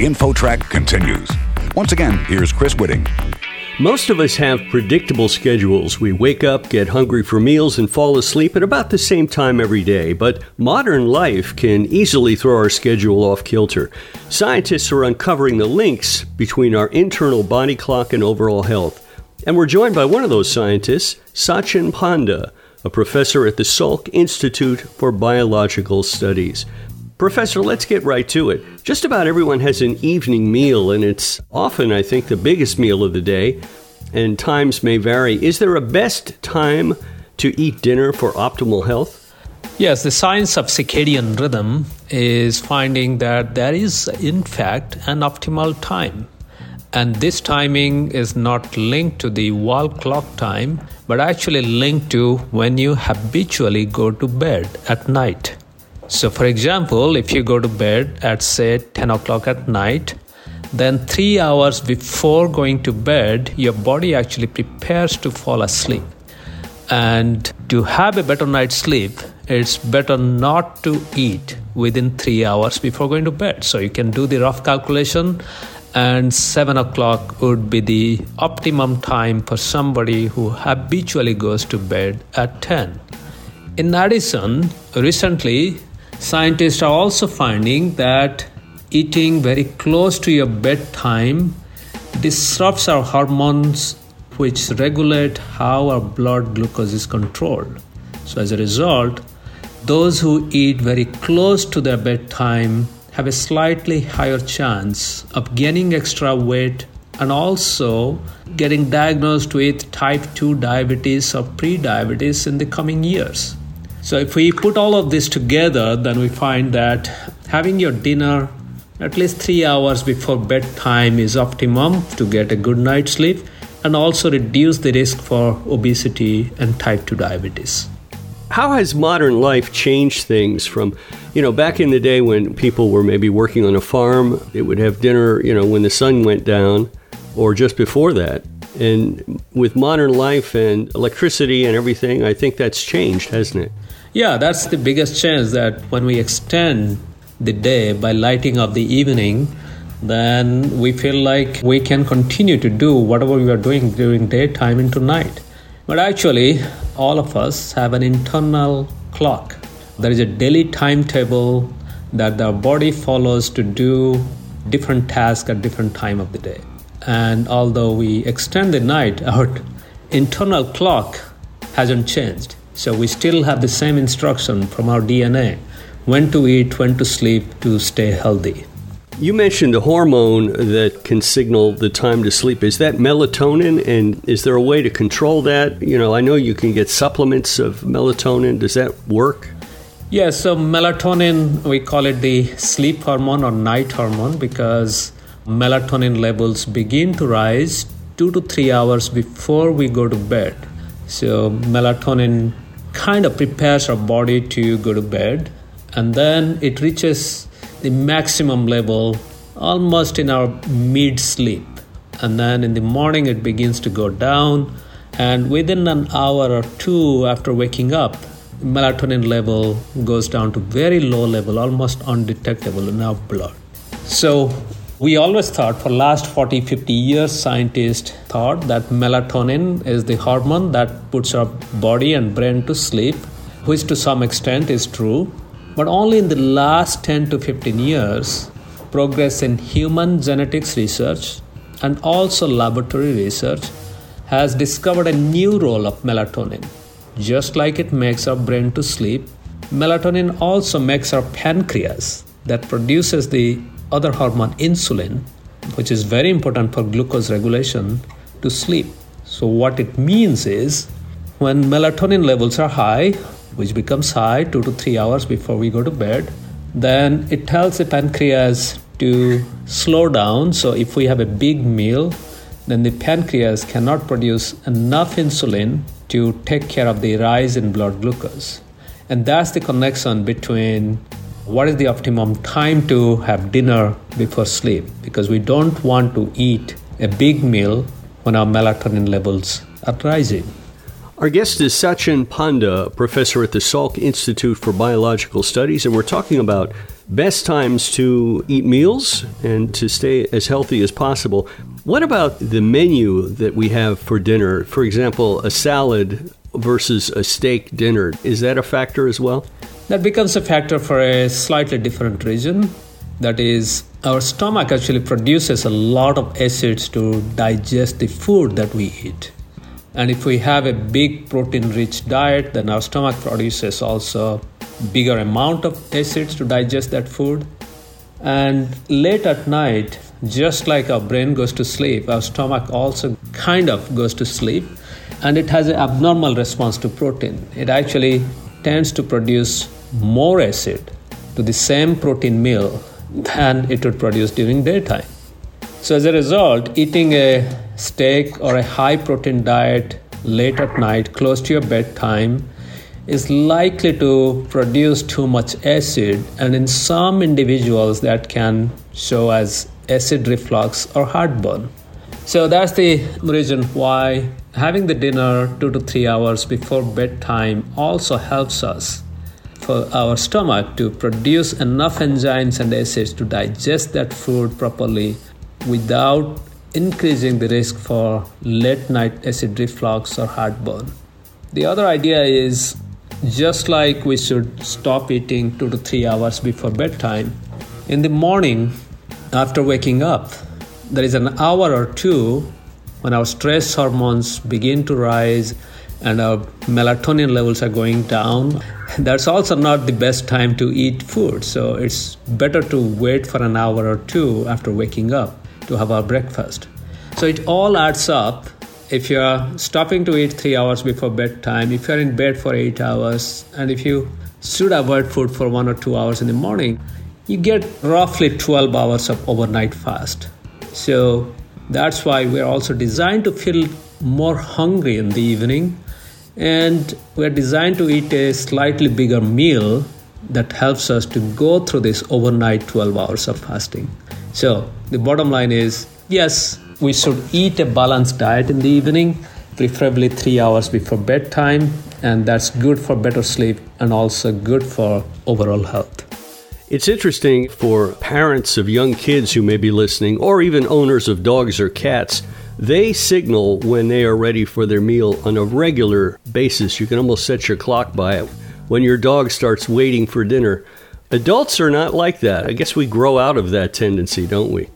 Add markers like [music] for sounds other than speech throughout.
InfoTrack continues. Once again, here's Chris Whitting. Most of us have predictable schedules. We wake up, get hungry for meals, and fall asleep at about the same time every day. But modern life can easily throw our schedule off kilter. Scientists are uncovering the links between our internal body clock and overall health. And we're joined by one of those scientists, Satchin Panda, a professor at the Salk Institute for Biological Studies. Professor, let's get right to it. Just about everyone has an evening meal, and it's often, I think, the biggest meal of the day, and times may vary. Is there a best time to eat dinner for optimal health? Yes, the science of circadian rhythm is finding that there is, in fact, an optimal time. And this timing is not linked to the wall clock time, but actually linked to when you habitually go to bed at night. So, for example, if you go to bed at say 10 o'clock at night, then three hours before going to bed, your body actually prepares to fall asleep. And to have a better night's sleep, it's better not to eat within three hours before going to bed. So you can do the rough calculation, and seven o'clock would be the optimum time for somebody who habitually goes to bed at 10. In addition, recently Scientists are also finding that eating very close to your bedtime disrupts our hormones which regulate how our blood glucose is controlled. So, as a result, those who eat very close to their bedtime have a slightly higher chance of gaining extra weight and also getting diagnosed with type 2 diabetes or pre-diabetes in the coming years. So, if we put all of this together, then we find that having your dinner at least three hours before bedtime is optimum to get a good night's sleep and also reduce the risk for obesity and type 2 diabetes. How has modern life changed things from, you know, back in the day when people were maybe working on a farm, it would have dinner, you know, when the sun went down or just before that. And with modern life and electricity and everything, I think that's changed, hasn't it? Yeah, that's the biggest change that when we extend the day by lighting up the evening, then we feel like we can continue to do whatever we are doing during daytime into night. But actually, all of us have an internal clock. There is a daily timetable that the body follows to do different tasks at different time of the day. And although we extend the night, our internal clock hasn't changed. So we still have the same instruction from our DNA when to eat, when to sleep to stay healthy. You mentioned a hormone that can signal the time to sleep. Is that melatonin? And is there a way to control that? You know, I know you can get supplements of melatonin. Does that work? Yeah, so melatonin, we call it the sleep hormone or night hormone because melatonin levels begin to rise two to three hours before we go to bed. So, melatonin kind of prepares our body to go to bed and then it reaches the maximum level almost in our mid sleep and then in the morning it begins to go down and within an hour or two after waking up melatonin level goes down to very low level almost undetectable in our blood so we always thought for last 40 50 years scientists thought that melatonin is the hormone that puts our body and brain to sleep which to some extent is true but only in the last 10 to 15 years progress in human genetics research and also laboratory research has discovered a new role of melatonin. Just like it makes our brain to sleep melatonin also makes our pancreas that produces the other hormone, insulin, which is very important for glucose regulation, to sleep. So, what it means is when melatonin levels are high, which becomes high two to three hours before we go to bed, then it tells the pancreas to slow down. So, if we have a big meal, then the pancreas cannot produce enough insulin to take care of the rise in blood glucose. And that's the connection between what is the optimum time to have dinner before sleep because we don't want to eat a big meal when our melatonin levels are rising. Our guest is Satchin Panda, professor at the Salk Institute for Biological Studies, and we're talking about best times to eat meals and to stay as healthy as possible. What about the menu that we have for dinner? For example, a salad versus a steak dinner. Is that a factor as well? That becomes a factor for a slightly different reason. That is, our stomach actually produces a lot of acids to digest the food that we eat. And if we have a big protein rich diet, then our stomach produces also bigger amount of acids to digest that food. And late at night, just like our brain goes to sleep, our stomach also kind of goes to sleep and it has an abnormal response to protein. It actually tends to produce more acid to the same protein meal than it would produce during daytime. So, as a result, eating a steak or a high protein diet late at night, close to your bedtime, is likely to produce too much acid, and in some individuals, that can show as acid reflux or heartburn. So, that's the reason why having the dinner two to three hours before bedtime also helps us for our stomach to produce enough enzymes and acids to digest that food properly without increasing the risk for late night acid reflux or heartburn. The other idea is just like we should stop eating two to three hours before bedtime, in the morning after waking up, there is an hour or two when our stress hormones begin to rise and our melatonin levels are going down that's also not the best time to eat food so it's better to wait for an hour or two after waking up to have our breakfast. So it all adds up. If you're stopping to eat three hours before bedtime, if you're in bed for eight hours, and if you should avoid food for one or two hours in the morning, you get roughly 12 hours of overnight fast. So that's why we're also designed to feel more hungry in the evening. And we're designed to eat a slightly bigger meal that helps us to go through this overnight 12 hours of fasting. So, the bottom line is yes, we should eat a balanced diet in the evening, preferably three hours before bedtime, and that's good for better sleep and also good for overall health. It's interesting for parents of young kids who may be listening, or even owners of dogs or cats. They signal when they are ready for their meal on a regular basis. You can almost set your clock by it. When your dog starts waiting for dinner, Adults are not like that. I guess we grow out of that tendency, don't we?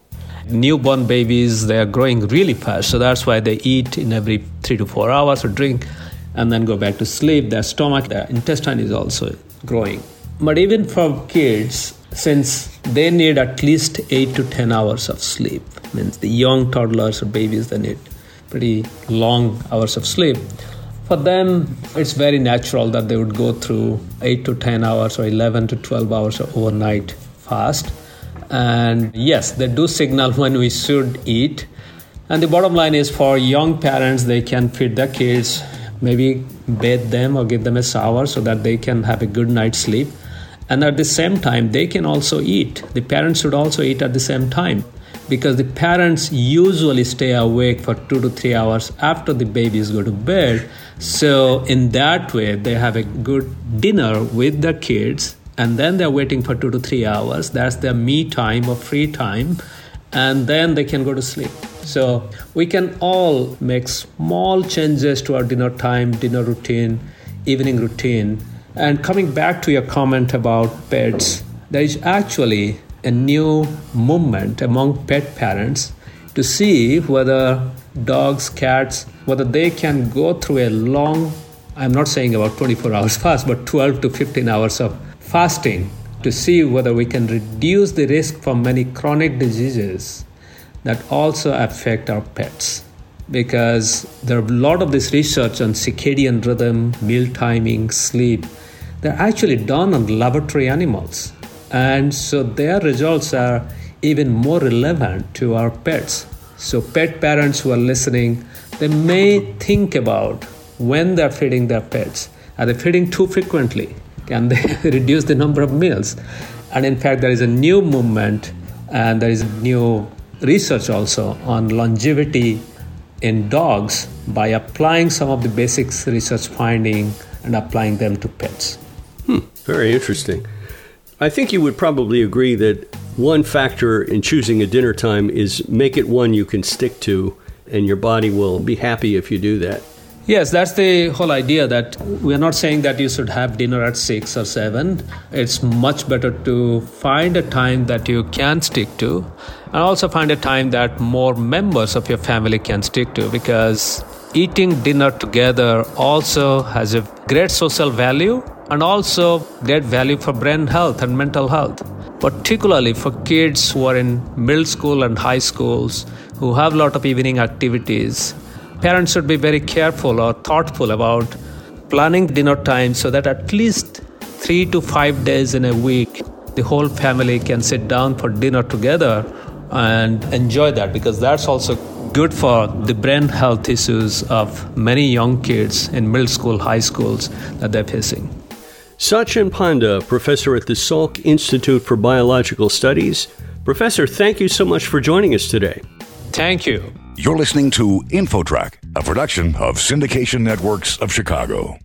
Newborn babies, they are growing really fast. So that's why they eat in every three to four hours or drink and then go back to sleep. Their stomach, their intestine is also growing. But even for kids, since they need at least eight to 10 hours of sleep, means the young toddlers or babies, they need pretty long hours of sleep for them, it's very natural that they would go through 8 to 10 hours or 11 to 12 hours of overnight fast. And yes, they do signal [laughs] when we should eat. And the bottom line is for young parents, they can feed their kids, maybe bathe them or give them a shower so that they can have a good night's sleep. And at the same time, they can also eat. The parents should also eat at the same time because the parents usually stay awake for two to three hours after the babies go to bed. So, in that way, they have a good dinner with the kids and then they're waiting for two to three hours. That's their me time or free time, and then they can go to sleep. So, we can all make small changes to our dinner time, dinner routine, evening routine. And coming back to your comment about pets, there is actually a new movement among pet parents to see whether dogs, cats, whether they can go through a long, I'm not saying about 24 hours [laughs] fast, but 12 to 15 hours of fasting to see whether we can reduce the risk for many chronic diseases that also affect our pets. Because there are a lot of this research on circadian rhythm, meal timing, sleep. They're actually done on laboratory animals. And so their results are even more relevant to our pets. So, pet parents who are listening, they may think about when they're feeding their pets. Are they feeding too frequently? Can they [laughs] reduce the number of meals? And in fact, there is a new movement and there is new research also on longevity in dogs by applying some of the basics research finding and applying them to pets. Hmm, very interesting. I think you would probably agree that one factor in choosing a dinner time is make it one you can stick to, and your body will be happy if you do that. Yes, that's the whole idea that we're not saying that you should have dinner at 6 or 7. It's much better to find a time that you can stick to and also find a time that more members of your family can stick to because eating dinner together also has a great social value and also great value for brain health and mental health particularly for kids who are in middle school and high schools who have a lot of evening activities parents should be very careful or thoughtful about planning dinner time so that at least three to five days in a week, the whole family can sit down for dinner together and enjoy that because that's also good for the brain health issues of many young kids in middle school, high schools that they're facing. Satchin Panda, professor at the Salk Institute for Biological Studies. Professor, thank you so much for joining us today. Thank you. You're listening to InfoTrack, a production of Syndication Networks of Chicago.